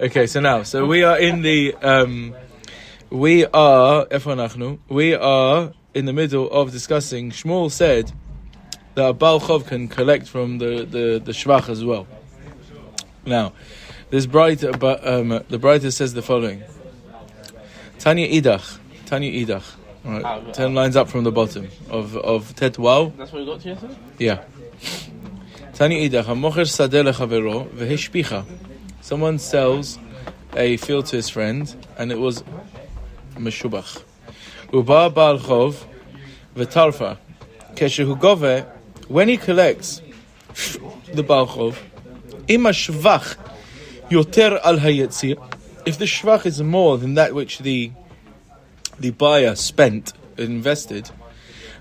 Okay, so now, so we are in the, um, we are, we are in the middle of discussing, Shmuel said that a Baal Chov can collect from the, the, the Shvach as well. Now, this bright, uh, um, the Braita says the following. Tanya Idach, Tanya Idach. All right, ah, ten lines up from the bottom of of Tet Wow. That's what we got here, sir. Yeah. Tani idach ha hamocher sadeh lechavero veheshpicha Someone sells a field to his friend, and it was meshubach. Uba baal chov v'tarfa. Keshehu gove, when he collects the baal chov, im shvach yoter al hayetzir. If the shvach is more than that which the the buyer spent, invested,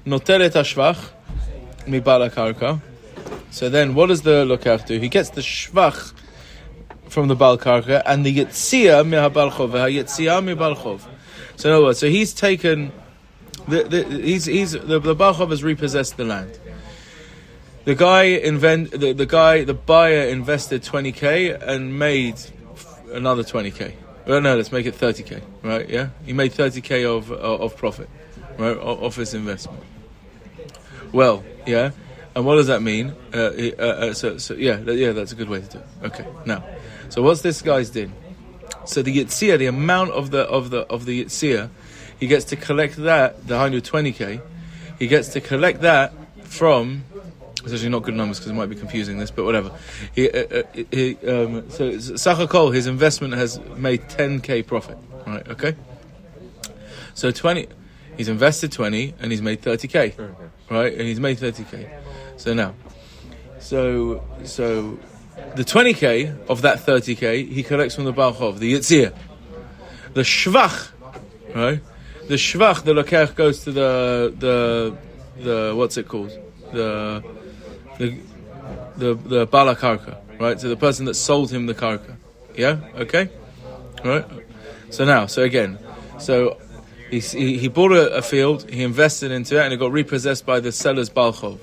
noteret hashvach mibala karka. So then, what does the lokach do? He gets the shvach from the bal karka and the yitzia mihabalchov, yitzia mibalchov. So in other words, so he's taken, the, the, he's he's the, the balchov has repossessed the land. The guy invent the, the guy the buyer invested twenty k and made another twenty k. Well, no, let's make it thirty k. Right? Yeah, he made thirty k of of profit, right, of of his investment. Well, yeah. And what does that mean? Uh, uh, uh, so, so yeah, yeah, that's a good way to do it. Okay, now, so what's this guy's din? So the yitzia, the amount of the of the of the yitzia, he gets to collect that the hundred twenty k. He gets to collect that from. It's actually not good numbers because it might be confusing this, but whatever. He, uh, uh, he, um, so Sachakol, his investment has made ten k profit. Right? Okay. So twenty, he's invested twenty and he's made thirty k. Right, and he's made thirty k. So now, so so the 20k of that 30k he collects from the Balchov, the Yitzir. The Shvach, right? The Shvach, the Lokech goes to the the the what's it called? The the the the right? To the person that sold him the karka. Yeah, okay, right. So now, so again, so he he, he bought a, a field, he invested into it, and it got repossessed by the seller's Balchov.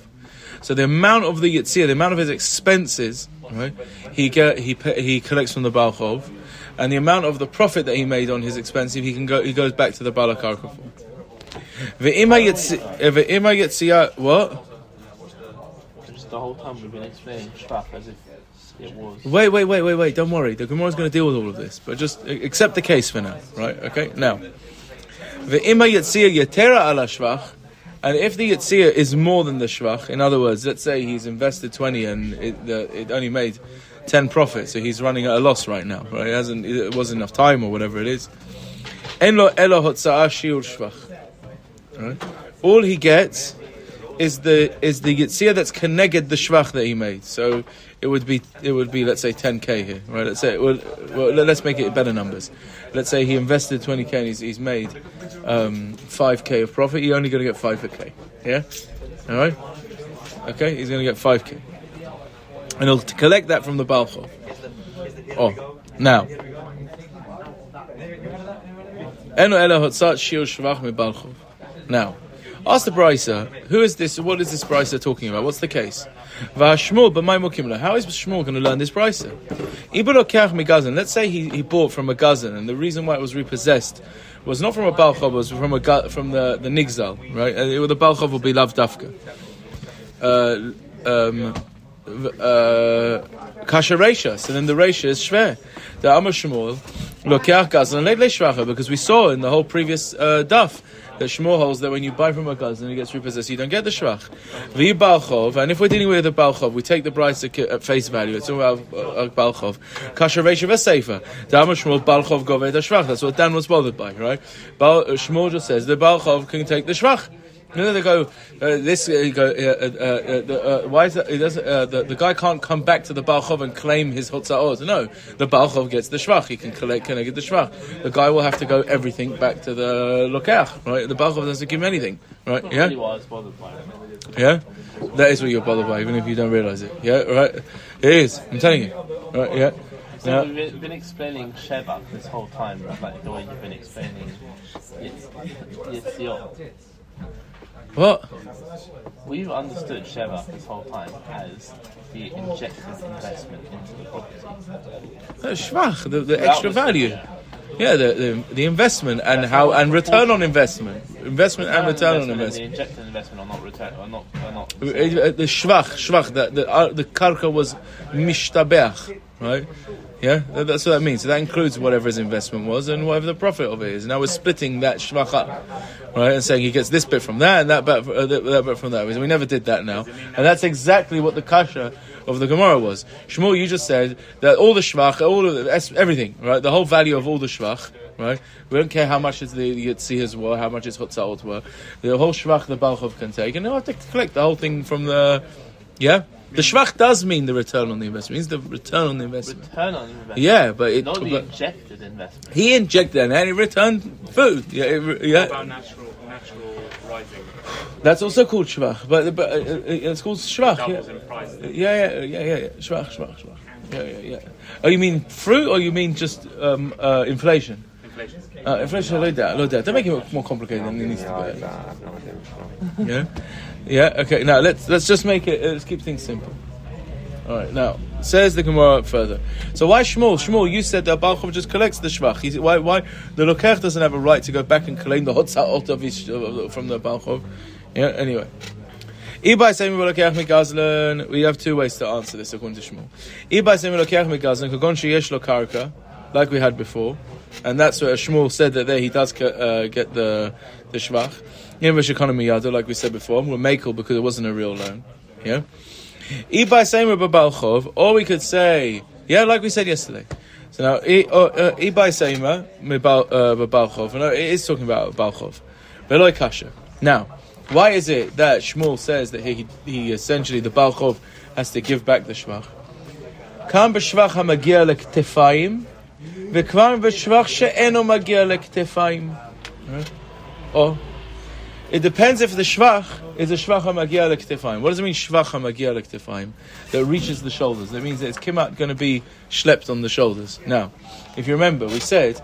So the amount of the yitzir, the amount of his expenses, right? He get he he collects from the balchov, and the amount of the profit that he made on his expensive, he can go he goes back to the balakarka for. Ve'ima yitzi- eh, ve'ima yitzia what? Just the whole time we've been explaining Shvach as if it was. Wait, wait, wait, wait, wait. Don't worry. The Gemara is going to deal with all of this, but just uh, accept the case for now, right? Okay. Now, ve'ima yitzia yetera ala shvach. And if the Yitzir is more than the Shvach, in other words, let's say he's invested 20 and it, the, it only made 10 profit, so he's running at a loss right now, right? It, hasn't, it wasn't enough time or whatever it is. Right? All he gets is the is the Yitzir that's connected the Shvach that he made. So it would be it would be let's say 10k here, right? Let's say well, well let- let's make it better numbers. Let's say he invested 20k and he's, he's made um, 5k of profit. You're only going to get 5k. Yeah, all right. Okay, he's going to get 5k, and he'll collect that from the Balchov. Oh, now. Now, ask the Brisa, who is this? What is this Brisa talking about? What's the case? Vashmul, but my mukimla. How is Shmuel going to learn this Brisa? Ibulokach megazan. Let's say he, he bought from a gazan, and the reason why it was repossessed was not from a balchov, it was from a from the the nigzal, right? And it, the balchov will be lav. Uh, um, kasha reisha. So then the reisha is shver. The Amar Shmuel lokeach gazan le shvacha because we saw in the whole previous uh, daf that Shmuel holds that when you buy from a gazan it gets repossessed, you don't get the shvach. Vi balchov, and if we're dealing with a balchov, we take the price at face value. It's all about uh, balchov. Kasha reisha v'seifa. The Amar Shmuel balchov goved the shvach. That's what Dan was bothered by, right? Uh, Shmuel just says the balchov can take the shvach. Then they go, uh, this, uh, go, uh, uh, uh, uh, why is that, it doesn't, uh, the, the guy can't come back to the Balchov and claim his Hotzaot. No, the Balchov gets the Shvach. He can collect, can I get the Shvach? The guy will have to go everything back to the Lokach, right? The Balchov doesn't give him anything, right? Yeah? really what I was bothered by. Yeah? That is what you're bothered by, even if you don't realize it. Yeah, right? It is. I'm telling you. Right, yeah? So Yeah. we've been, explaining Shevach this whole time, like the way you've been explaining Yitz- Yitziot. What? We've understood Sheva this whole time as the injected investment into the property. Uh, Shvach, the, the extra value. Yeah, the, the the investment and how and return on investment, investment and return on investment. The injected investment are not return, are not, are not. Uh, uh, The shvach, shvach, the the, uh, the karka was mishtabeach, right? Yeah, that- that's what that means. So that includes whatever his investment was and whatever the profit of it is. Now we're splitting that shvach up, right, and saying he gets this bit from that and that bit, uh, that, bit from that. We never did that now, and that's exactly what the kasha of the Gemara was. Shmuel, you just said that all the shvach, all of the, everything, right, the whole value of all the shvach, right. We don't care how much is the yitzihas were, how much his chutzahot were. The whole shvach the balchov can take, and they'll have to collect the whole thing from the, yeah. The shvach does mean the return on the investment. It means the return on the investment. Return on investment. Yeah, but it. Not the injected investment. he injected it and he returned food. Yeah, it- yeah. about natural, natural rising That's also called shvach, but but uh, uh, it's called shvach. Yeah. Yeah, yeah, yeah, yeah, yeah. Shvach, shvach, shvach. Yeah, yeah, yeah. Oh, you mean fruit, or you mean just um, uh, inflation? Inflation. Uh, inflation, like that, like that. Don't make it more complicated than it needs to be. Yeah, yeah. Okay, now let's let's just make it. Let's keep things simple. All right. Now says the Gemara further. So why Shmuel? Shmuel, you said that Balchov just collects the shvach. He said, why? Why the Lokech doesn't have a right to go back and claim the hotzahot of his uh, from the Balchov? Yeah. Anyway. Ibai saying Lokech Mikazlan. We have two ways to answer this according to Shmuel. Ibai saying Lokech Mikazlan. Kagon sheyesh lo karka, like we had before, and that's where Shmuel said that there he does uh, get the the shvach. In economy yada, like we said before, we're makel because it wasn't a real loan. Yeah. Ibai saying Balchov, or we could say, yeah, like we said yesterday. So now, I- uh, uh, Ibai Seima, Balchov, no, it is talking about Balchov. Veloy Kasha. Now, why is it that Shmuel says that he, he essentially, the Balchov, has to give back the Shvach? כאן בשבח המגיע לכתפיים, וכבר בשבח שאינו מגיע לכתפיים. או, it depends if the shvach is a shvach hamagia lektefayim. What does it mean shvach hamagia lektefayim? That reaches the shoulders. That means that it's kimat going to be schlepped on the shoulders. Now, if you remember, we said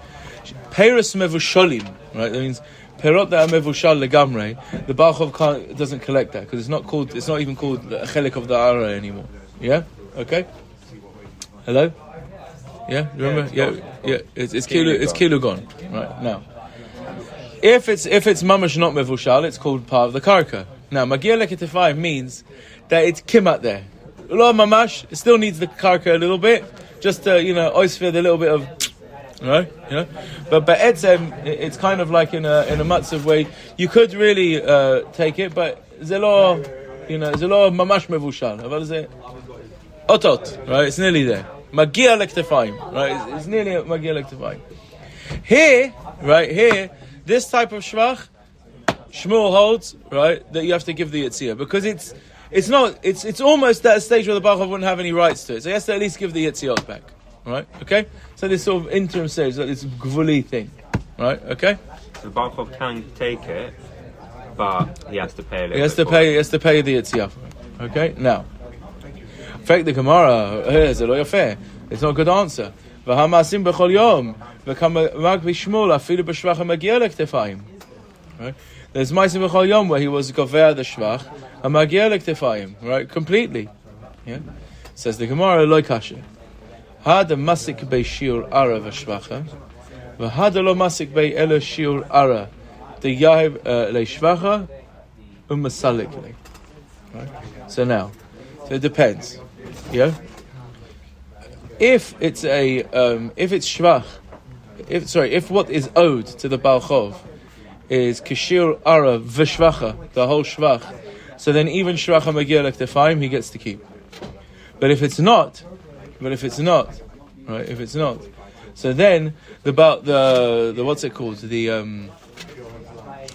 peris mevushalim. Right, that means perot that are mevushal legamre. The Balchov can't, doesn't collect that because it's not called. It's not even called a chelik of the ara anymore. Yeah. Okay. Hello. Yeah. Remember? Yeah. Yeah. It's it's kilu. It's kilu gone. Right now. If it's if it's mamash not mevushal, it's called part of the karka. Now magia leketifai means that it's kimat there. Lo mamash, it still needs the karka a little bit, just to you know oisfir the little bit of, right? You know, but but etzem, it's kind of like in a in a matzav way you could really uh, take it, but zelo, you know, zelo mamash mevushal. What is it? Otot, right? It's nearly there. Magia leketifai, right? It's, it's nearly magia leketifai. Here, right here, this type of shvach, Shmuel holds right that you have to give the yitzia because it's it's not it's it's almost at a stage where the Bachov wouldn't have any rights to it, so he has to at least give the yitziot back, right? Okay, so this sort of interim stage, like this gvuli thing, right? Okay, The Barkov can take it, but he has to pay a he has to pay it. he has to pay the yitzia. Okay, now, fact the Gemara here's a lawyer fair. It's not a good answer. והמעשים בכל יום, וכמה רק בשמואל, אפילו בשבח המגיע לכתפיים. Right? There's Maisim B'chol Yom where he was Gover the Shvach, Amagia Lektefayim, right? Completely. Yeah? Says the Gemara, Loi Kasha. Had a Masik Bei Shiur Ara V'Shvacha, V'had lo Masik Bei Ela Shiur Ara, the Yahib Le Shvacha, Umasalik Le. Right? So now, so it depends. Yeah? If it's a, um, if it's Shvach, if, sorry, if what is owed to the Balchov is kishir ara v'shvacha, the whole shvach. So then even shvacha magia lektefaim, he gets to keep. But if it's not, but if it's not, right? If it's not, so then the about the the what's it called? The um,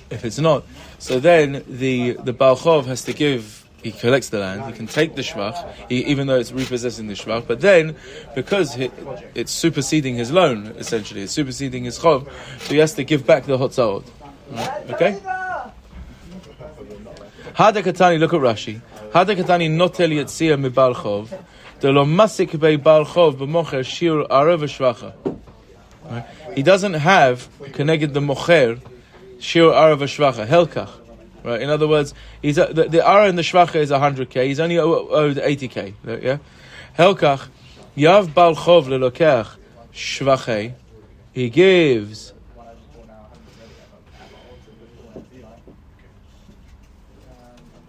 if it's not, so then the the balchov has to give. He collects the land. He can take the shvach, he, even though it's repossessing the shvach. But then, because he, it's superseding his loan, essentially, it's superseding his chov, so he has to give back the hotzahot. Okay? Hada Katani, look at Rashi. Hada Katani notel yetzia mi balchov. De lo masik bei balchov b'mocher shir ara v'shvacha. Right? He doesn't have connected the mocher shir ara v'shvacha helkach. Right. In other words, he's the, the ara and the shvacha is 100k. He's only owed 80k. Yeah. Helkach yav bal chov lelokech shvachei. He gives.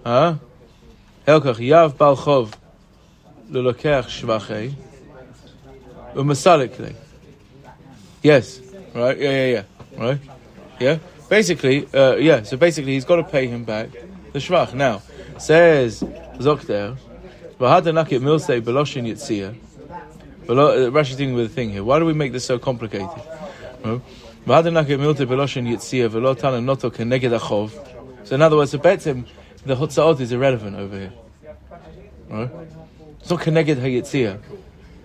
Huh? Helkach yav bal chov lelokech shvachei. Umasalik Yes. Right. Yeah. Yeah. Yeah. Right. Yeah. Basically, uh, yeah. So basically, he's got to pay him back the shvach. Now says Zokter, "V'hadanakit milsei beloshin yitzia." Uh, Rashi's dealing with a thing here. Why do we make this so complicated? No? So in other words, the betzim, the hotzaot is irrelevant over here. It's not keneged hayitzia.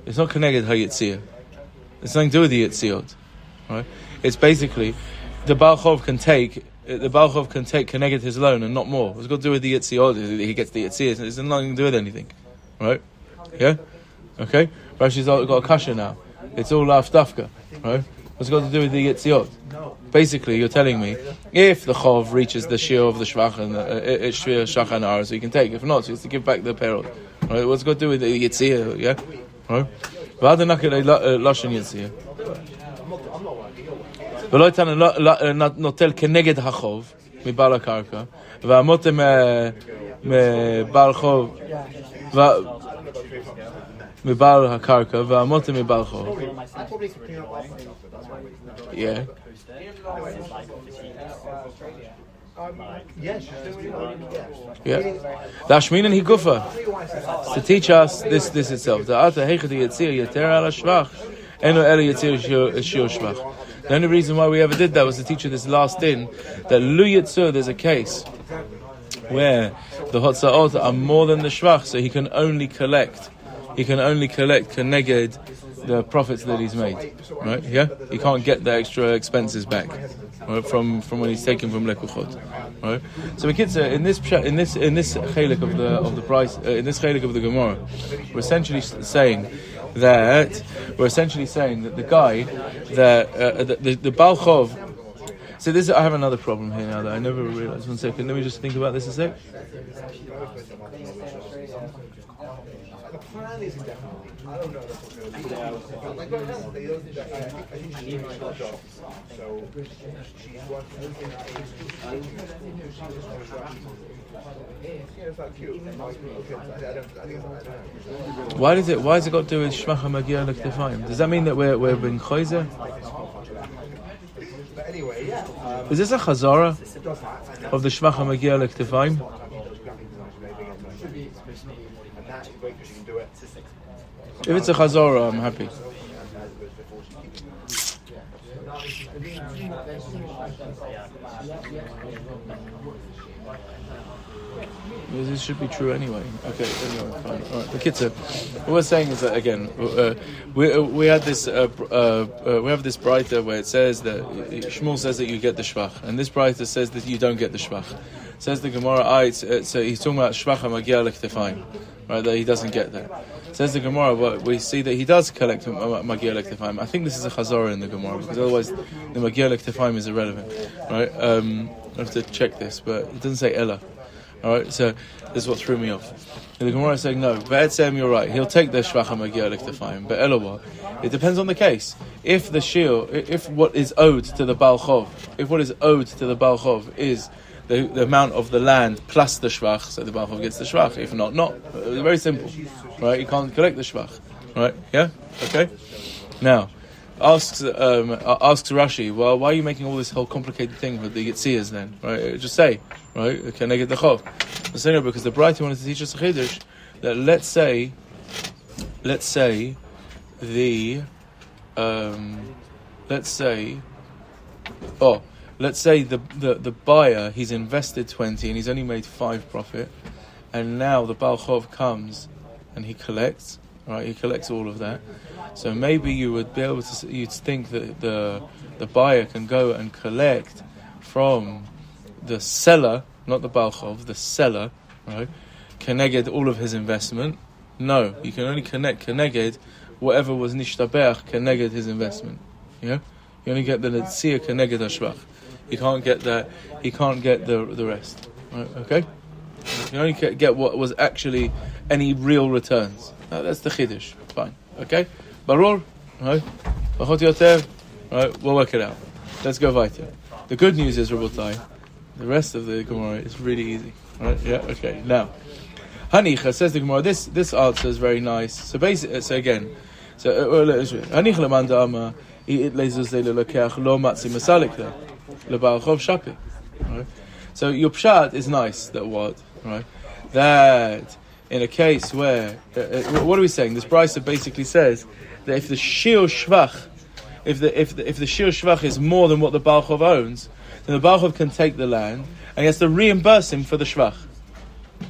It's not keneged hayitzia. It's nothing to do with the yitziot. Right? It's basically the Balchov can take the Balchov can take connected his loan and not more. It's got to do with the Yitziot. He gets the Yitziot. It's nothing to do with anything. Right? Yeah? Okay? Rashi's got a kasha now. It's all laf dafka. Right? What's got to do with the Yitziot? Basically, you're telling me if the Chov reaches the Shir of the Shvach and the uh, Ara, so you can take. If not, so you have to give back the peril. Right? What's got to do with the Yitziyah? Yeah? Right? ולא ייתן נוטל כנגד החוב מבעל הקרקע, והמוטם מבעל חוב, מבעל הקרקע, והמוטם מבעל חוב. Yeah. Yeah. The Ashminan Higufa. To teach us this this itself. The Ata Heichati Yitzir Yeter Ala Shvach. Eno Ela Yitzir Shio Shvach. The only reason why we ever did that was to teach you this last din that Lu Yitzur, there's a case where the Hotzaot are more than the Shvach, so he can only collect. He can only collect Keneged the profits that he's made. Right? Yeah? He can't get the extra expenses back. Right, from from when he's taken from lekuchot, right? So Bekitza, in this in this in this chelik of the of the price uh, in this chelik of the Gemara, we're essentially saying that we're essentially saying that the guy that uh, the the, the Balchov. So this I have another problem here now that I never realized. One second, let me just think about this a sec. Why does it? Why has it got to do with shmacha magia lektefayim? Does that mean that we're we're being chayzer? Um, Is this a chazara of the shmacha magia lektefayim? If it's a chazara, I'm happy. This should be true anyway. Okay, anyway, fine. All right. The kids what we're saying is that again, uh, we uh, we had this uh, uh, uh, we have this Braita where it says that Shmuel says that you get the shvach, and this Braita says that you don't get the shvach. Says the Gemara, ah, it's, it's, so he's talking about shvach magia lechtefayim, right? That he doesn't get that. Says the Gemara, well, we see that he does collect ma- magia lechtefayim. I think this is a chazorah in the Gemara because otherwise the magia lechtefayim is irrelevant, right? Um, I have to check this, but it doesn't say ella. All right, so this is what threw me off. And the Gemara is saying no. Ve'etzem, you're right. He'll take the shvacha magia lechtefayim, but ella It depends on the case. If the shir, if what is owed to the balchov, if what is owed to the balchov is the, the amount of the land plus the shvach, so the balchov gets the shvach. If not, not. Uh, very simple, right? You can't collect the shvach, right? Yeah, okay. Now, asks um, uh, asks Rashi, well, why are you making all this whole complicated thing with the Yitzias then? Right? Just say, right? Can I get the chov? I say no because the Brighton wanted to teach us a chiddush that let's say, let's say, the, um, let's say, oh, let's say the, the the buyer he's invested twenty and he's only made five profit, and now the Balchov comes and he collects, right? He collects all of that. So maybe you would be able to, you'd think that the the buyer can go and collect from the seller, not the Balchov, the seller, right? Connected all of his investment. No, you can only connect connected whatever was nishtabech connected his investment. Yeah, you only get the netzia connected hashvach. You can't get that. He can't get the the rest. Right, okay? You can only get- what was actually any real returns. Uh, that's the chiddush. Fine. Okay? Barur? Right? Right? We'll work it out. Let's go weiter. The good news is, Rabotai, the rest of the Gemara is really easy. Right? Yeah? Okay. Now, Hanicha says the Gemara, this, this answer is very nice. So basically, so again, so, uh. Hanicha lemanda ama, i it le lelokeach lo masalik Right? So your pshat is nice, that what? Right? That in a case where, uh, uh, what are we saying? This Brisa basically says that if the shir shvach, if the, if the, if the shir shvach is more than what the Balchov owns, then the Balchov can take the land and he has to reimburse him for the shvach.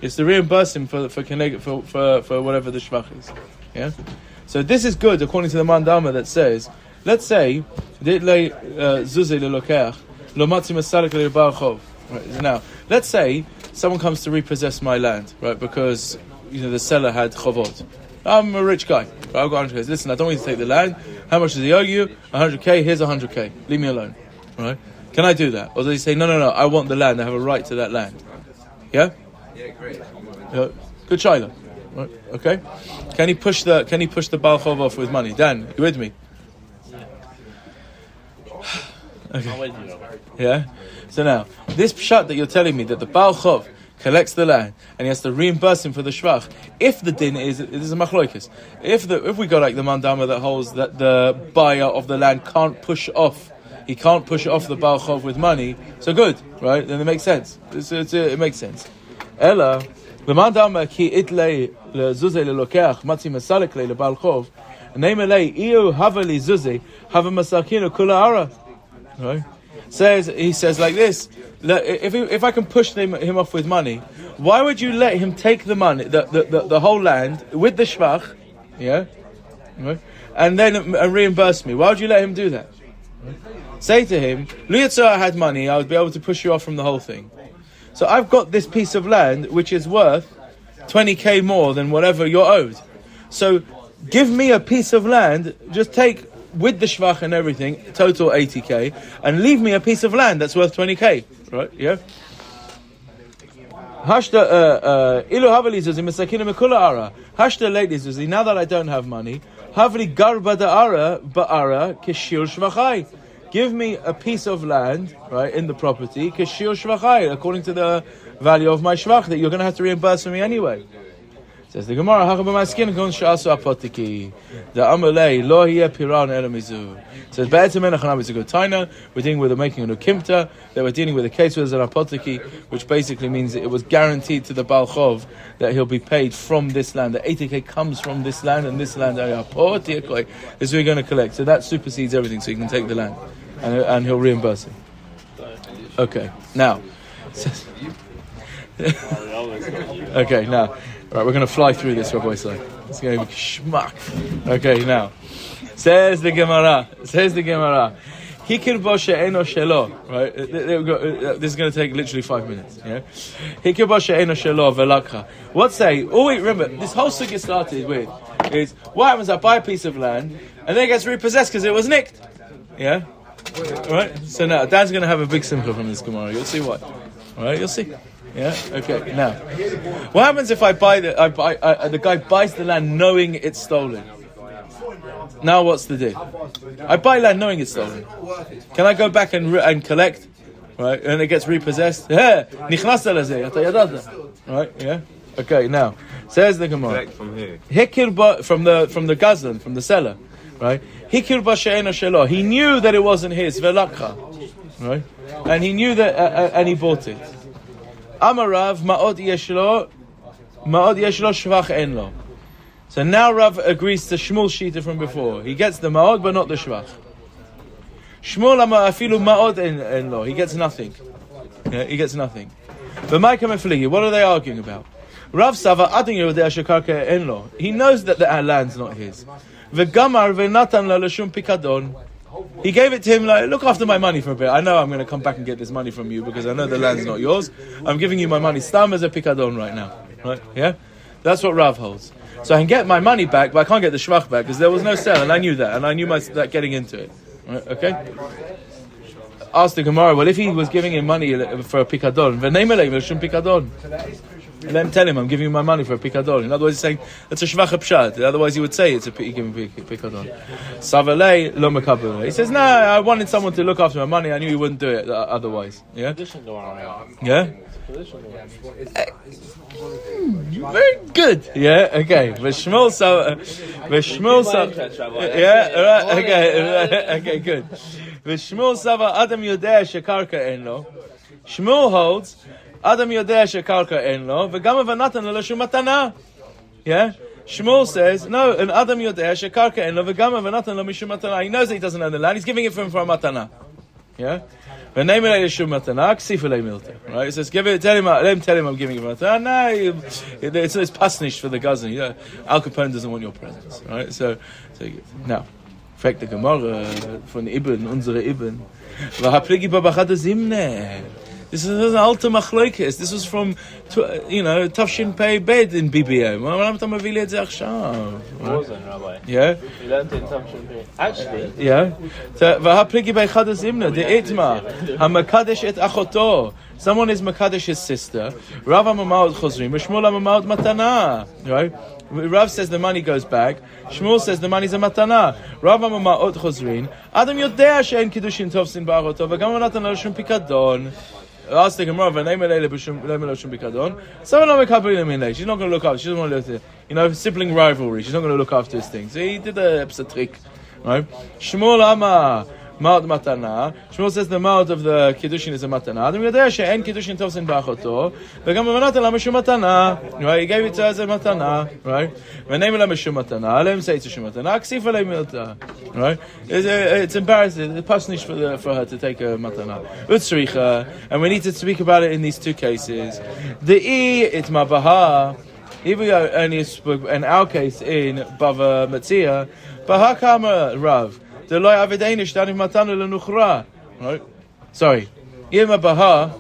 Has to reimburse him for, for, for, for, for, for whatever the shvach is. Yeah? So this is good according to the mandama that says, let's say, "Ditlei, uh, zuzei lelokeach, lo matzi masalik le'barchov." Right, now, let's say someone comes to repossess my land, right? Because you know the seller had chovot. I'm a rich guy. Right, I've got 100k. Listen, I don't want you to take the land. How much does he owe you? 100k. Here's 100k. Leave me alone. Right? Can I do that? Or does he say, no, no, no, I want the land. I have a right to that land. Yeah? Yeah, great. Yeah. Good Shiloh. Right. Okay. Can he push the Can he push the Balchov off with money? Dan, you with me? Okay. Yeah? So now, this pshat that you're telling me that the Baal Chov collects the land and he has to reimburse him for the shvach, If the din is it is a machloikis. If the if we go like the mandama that holds that the buyer of the land can't push off, he can't push off the baal chov with money. So good, right? Then it makes sense. It's, it's, it makes sense. Ella, the mandama ki itle le lokeach matzi masalik le baal chov. Name iu havali zuze hava masakino kula ara. Right? Says, he says like this, if, he, if I can push him, him off with money, why would you let him take the money, the, the, the, the whole land, with the shvach, yeah, right? and then uh, reimburse me? Why would you let him do that? Say to him, Liyatzah, I had money, I would be able to push you off from the whole thing. So I've got this piece of land which is worth 20k more than whatever you're owed. So give me a piece of land, just take with the shvach and everything, total 80k, and leave me a piece of land that's worth 20k. Right? Yeah? Hashta, uh, uh, ilu havali zuzi mesakina mekula ara. Hashta lately zuzi, now that I don't have money, havli garba ara ba'ara kishir shvachai. Give me a piece of land, right, in the property, kishir shvachai, according to the value of my shvach that you're going to have to reimburse for me anyway. Says the Gemara, "Hacha b'maskin kon shasu apotiki." The amalei lo hiya piran elamizu. Says be'etzem enachanam is a good taina. We're dealing with the making a kimta. That we're dealing with a case where there's an apotiki, which basically means it was guaranteed to the balchov that he'll be paid from this land. The 80k comes from this land, and this land apotiki is we're going to collect. So that supersedes everything. So you can take the land, and, and he'll reimburse him. Okay, now. Okay, now, right, we're going to fly through this, Rabbi Say. It's going to be schmuck. Okay, now, says the Gemara, says the Gemara, Hikir boshe eno shelo, right? Uh, This is going to take literally five minutes, yeah? Hikir boshe eno shelo velakha. What say? Oh wait, remember, this whole sugya started with, is, what happens I buy a piece of land, and then it gets repossessed because it was nicked, yeah? Right? So now, Dan's going to have a big simple from this Gemara, you'll see why. Alright, you'll see. Yeah. Okay. Now, what happens if I buy the I buy the guy buys the land knowing it's stolen? Now what's the deal? I buy land knowing it's stolen. Can I go back and re- and collect? Right, and it gets repossessed. Yeah, right? Yeah. Okay. Now, says the Gemara. From? Hikir from the from the Gazan from the seller, right? Hikir. He knew that it wasn't his velakha, right? And he knew that uh, uh and he bought it. Ma'od yeshlo, ma'od yeshlo shvach en lo. So now Rav agrees to Shmuel Shita from before. He gets the ma'od, but not the shvach. Shmuel ama afilu ma'od en, en lo. He gets nothing. Yeah, he gets nothing. But Micah Mefligi, what are they arguing about? Rav Sava adin yodei shekarka en lo. He knows that the land's not his. V'gamar v'natan la l'shum pikadon. He gave it to him like, look after my money for a bit. I know I'm going to come back and get this money from you because I know the land's not yours. I'm giving you my money stam as a pikadon right now. Right? Yeah? That's what Rav holds. So I can get my money back, but I can't get the shvach back because there was no sale, and I knew that, and I knew my that getting into it. Right? Okay. asked the Gemara, well, if he was giving him money for a pikadon, v'neimelei v'shum pikadon. Let him tell him, I'm giving you my money for a pikadon. In other words, he's saying, that's a shvacha pshat. Otherwise, he would say it's a giving a pikadon. Savalei lo mekabel. He says, no, I wanted someone to look after my money. I knew he wouldn't do it uh, otherwise. Yeah? Yeah? Very good. Yeah. Okay. Uh, V'shmul so. interest, Rabbi. Yeah. Right. Okay. Okay. Good. V'shmul sava adam yodea shekarka en lo. Shmuel holds adam yodea shekarka en lo. V'gam v'natan lo shum matana. Yeah. Shmuel says no. An adam yodea shekarka en lo. V'gam v'natan lo mishum matana. He knows that he doesn't own the land. He's giving it for him for a matana. Yeah. V'nei melei yeshum matana, ksif elei milta. Right? It says, give it, tell him, let him tell him I'm giving him matana. No, it's, it's pasnish for the cousin. You know, Al Capone doesn't want your presence. Right? So, so now, fragt der Gemara uh, von Ibn, unsere Ibn. V'hapligi babachad zimne. This is an alter machlokes. This was from, you know, Tafshin Pei Bed in BBM. What was it, Rabbi? Yeah. We learned in Tafshin Actually. Yeah. V'hapligi imna, the itma, ha-makadesh et achoto. Someone is Makadesh his sister. Rav Amamaud Chosrim. Shmuel Amamaud Matana. Right? Rav says the money goes back. Shmuel says the money's a matana. Rav Amamaud Chosrin. Adam Yodea Shein Kiddushin Tovsin Ba'arotov. V'gam Natan Shum Pikadon. Ask the Gemara. Someone not mekabel minei. She's not going to look after. She doesn't want to look after. You know, sibling rivalry. She's not going to look after this thing. So he did a, a trick. Right? Shmuel Ama Ma'od Matana. Shmuel says the mouth of the Kiddushin is a Matana. Adam Yodea she'en Kiddushin tovsin ba'achoto. V'gam b'manat ela mishum Matana. Right? He gave it to her as a Matana. Right? V'neim ela mishum Matana. Let him say it's a Shum Matana. Ksif alei milta. Right? It's, uh, it's embarrassing. It's pasnish for, the, for her to take a Matana. Utsricha. And we need to speak about it in these two cases. The E, it's Mabaha. Here we go, only in our case in Bava Matzia, Bahakama Rav, the loy avedenish danim matanu lenuchra. Sorry. Yema Baha.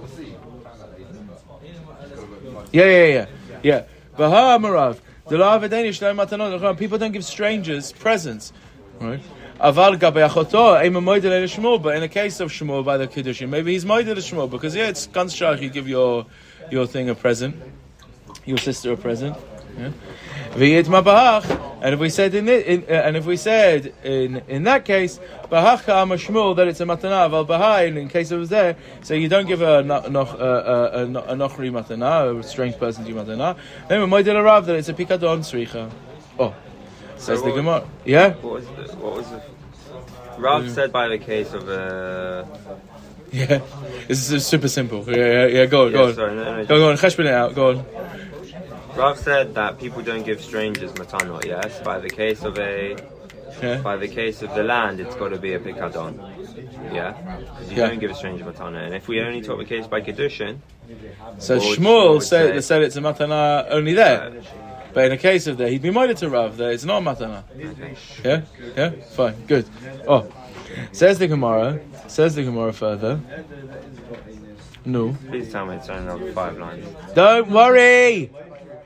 Yeah, yeah, yeah. Yeah. Baha Marav. The loy avedenish danim matanu lenuchra. People don't give strangers presents. Right? Aval but in the case of Shmuel by the Kiddushin, maybe he's moide le because yeah, it's ganz shach, you give your, your thing a present your sister a present. Yeah. And if we said in, it, in uh, and if we said in in that case, bahach ka'ama shmul that it's a matana, val bahai, and in case it was there, so you don't give a no- uh, a, a, a nochri matana, a strange person to you matana. Then we might rav that it's a pikadon sricha. Oh, says the what- Gemara. Yeah, What was the, what was the Rav said by the case of uh yeah. This is super simple. Yeah, yeah, yeah. Go on, go on. sorry, no, no, Go, go on, cheshbon it out. Go on. Rav said that people don't give strangers matanot, yes? By the case of a Yeah. by the case of the land it's gotta be a pikadon. Yeah? Because you Yeah. don't give a stranger matana. And if we only talk the case by Kiddushin, So Shmuel said, say? said it's a matana only there. But in the case of that, he'd be minded to Rav that it's not a matana. Yeah? Yeah? Fine. Good. Oh. Says the Gemara, says the Gemara further. No. please tell me it's only five lines. Don't worry!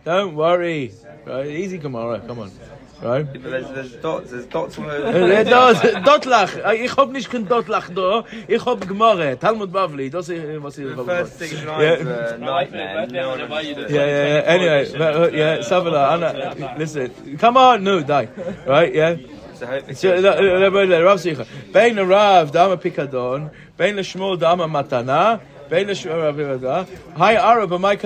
Don't worry. Right? Easy Gemara, come on. Right? But there's, there's dots, there's dots all over Äh, Das, Dotlach. Ich hab nicht kein Dotlach da. Ich hab Gemara. Talmud Bavli. Das ist, was ich The hab first gemacht. six Yeah. lines were nightmare. No one Yeah, yeah, yeah. Anyway, but, uh, yeah, Savila, Anna, listen. Come on, no, die. Right, yeah? So I hope it's So, לא, לא, לא, לא, רב סליחה. בין הרב דמה פיקדון, בין לשמואל דמה מתנה, בין לשמואל רב יהודה. היי ערה במאי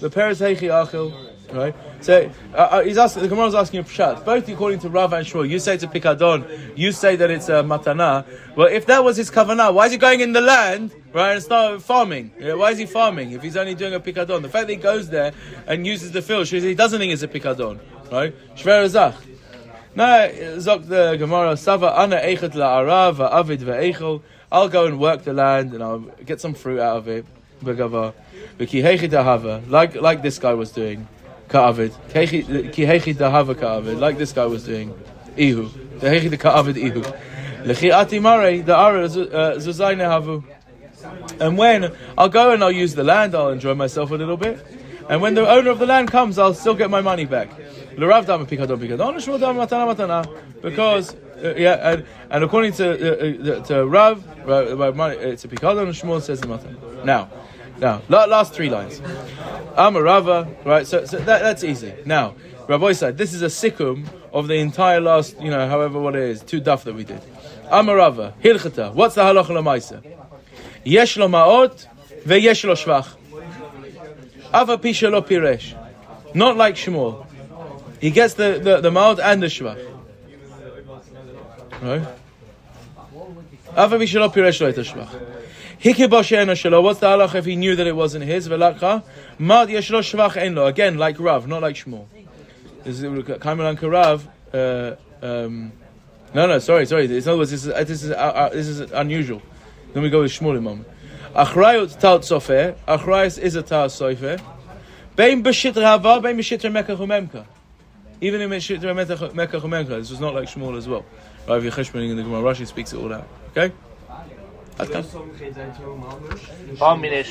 the Peres hechi Achil, right? So uh, uh, he's asking. The Gemara is asking a pshat. Both according to Rav and Shmuel, you say it's a pikadon, you say that it's a matana. Well, if that was his kavanah, why is he going in the land, right, and start farming? Yeah, why is he farming if he's only doing a pikadon? The fact that he goes there and uses the field he doesn't think it's a pikadon, right? Shver Zach. No, zok the Gemara. Sava ana eichet la arav avid ve'echel. I'll go and work the land and I'll get some fruit out of it. Like, like this guy was doing. Ka'avid. Like this guy was doing. Ihu. The heichit ka'avid ihu. Lechi ati mare, the ara zuzayne havu. And when I'll go and I'll use the land, I'll enjoy myself a little bit. And when the owner of the land comes, I'll still get my money back. Because uh, yeah, and, and according to uh, uh, to Rav, Rav, Rav Mani- it's a Pikadon, Shmuel says the Matan. Now, now, last three lines. I'm Rava, right? So, so that, that's easy. Now, Rabbi said this is a sikkum of the entire last, you know, however what it is, two daf that we did. I'm Rava, Hilchata. What's the halacha lemaisa? Yesh lo ma'ot veyesh lo shvach. Ava pisha lo piresh. Not like Shmuel. He gets the, the, the ma'ot and the shvach. Right? Ava pisha lo piresh lo shvach. What's the halacha if he knew that it wasn't his? Velakha. Mad yeshlo shvach ein lo. Again, like Rav, not like Shmuel. This is Rav. Uh, um, no, no, sorry, sorry. In other words, this is uh, this is uh, uh, this is unusual. Then we go with Shmuel in a moment. Achrayut tal sofer. Achrayus is a tal sofer. Bein b'shit rava, bein b'shit remekach umemka. Even in b'shit remekach umemka, this was not like Shmuel as well. Rav Yecheshman in the Gemara Rashi speaks it all out. Okay. That's done. One minute,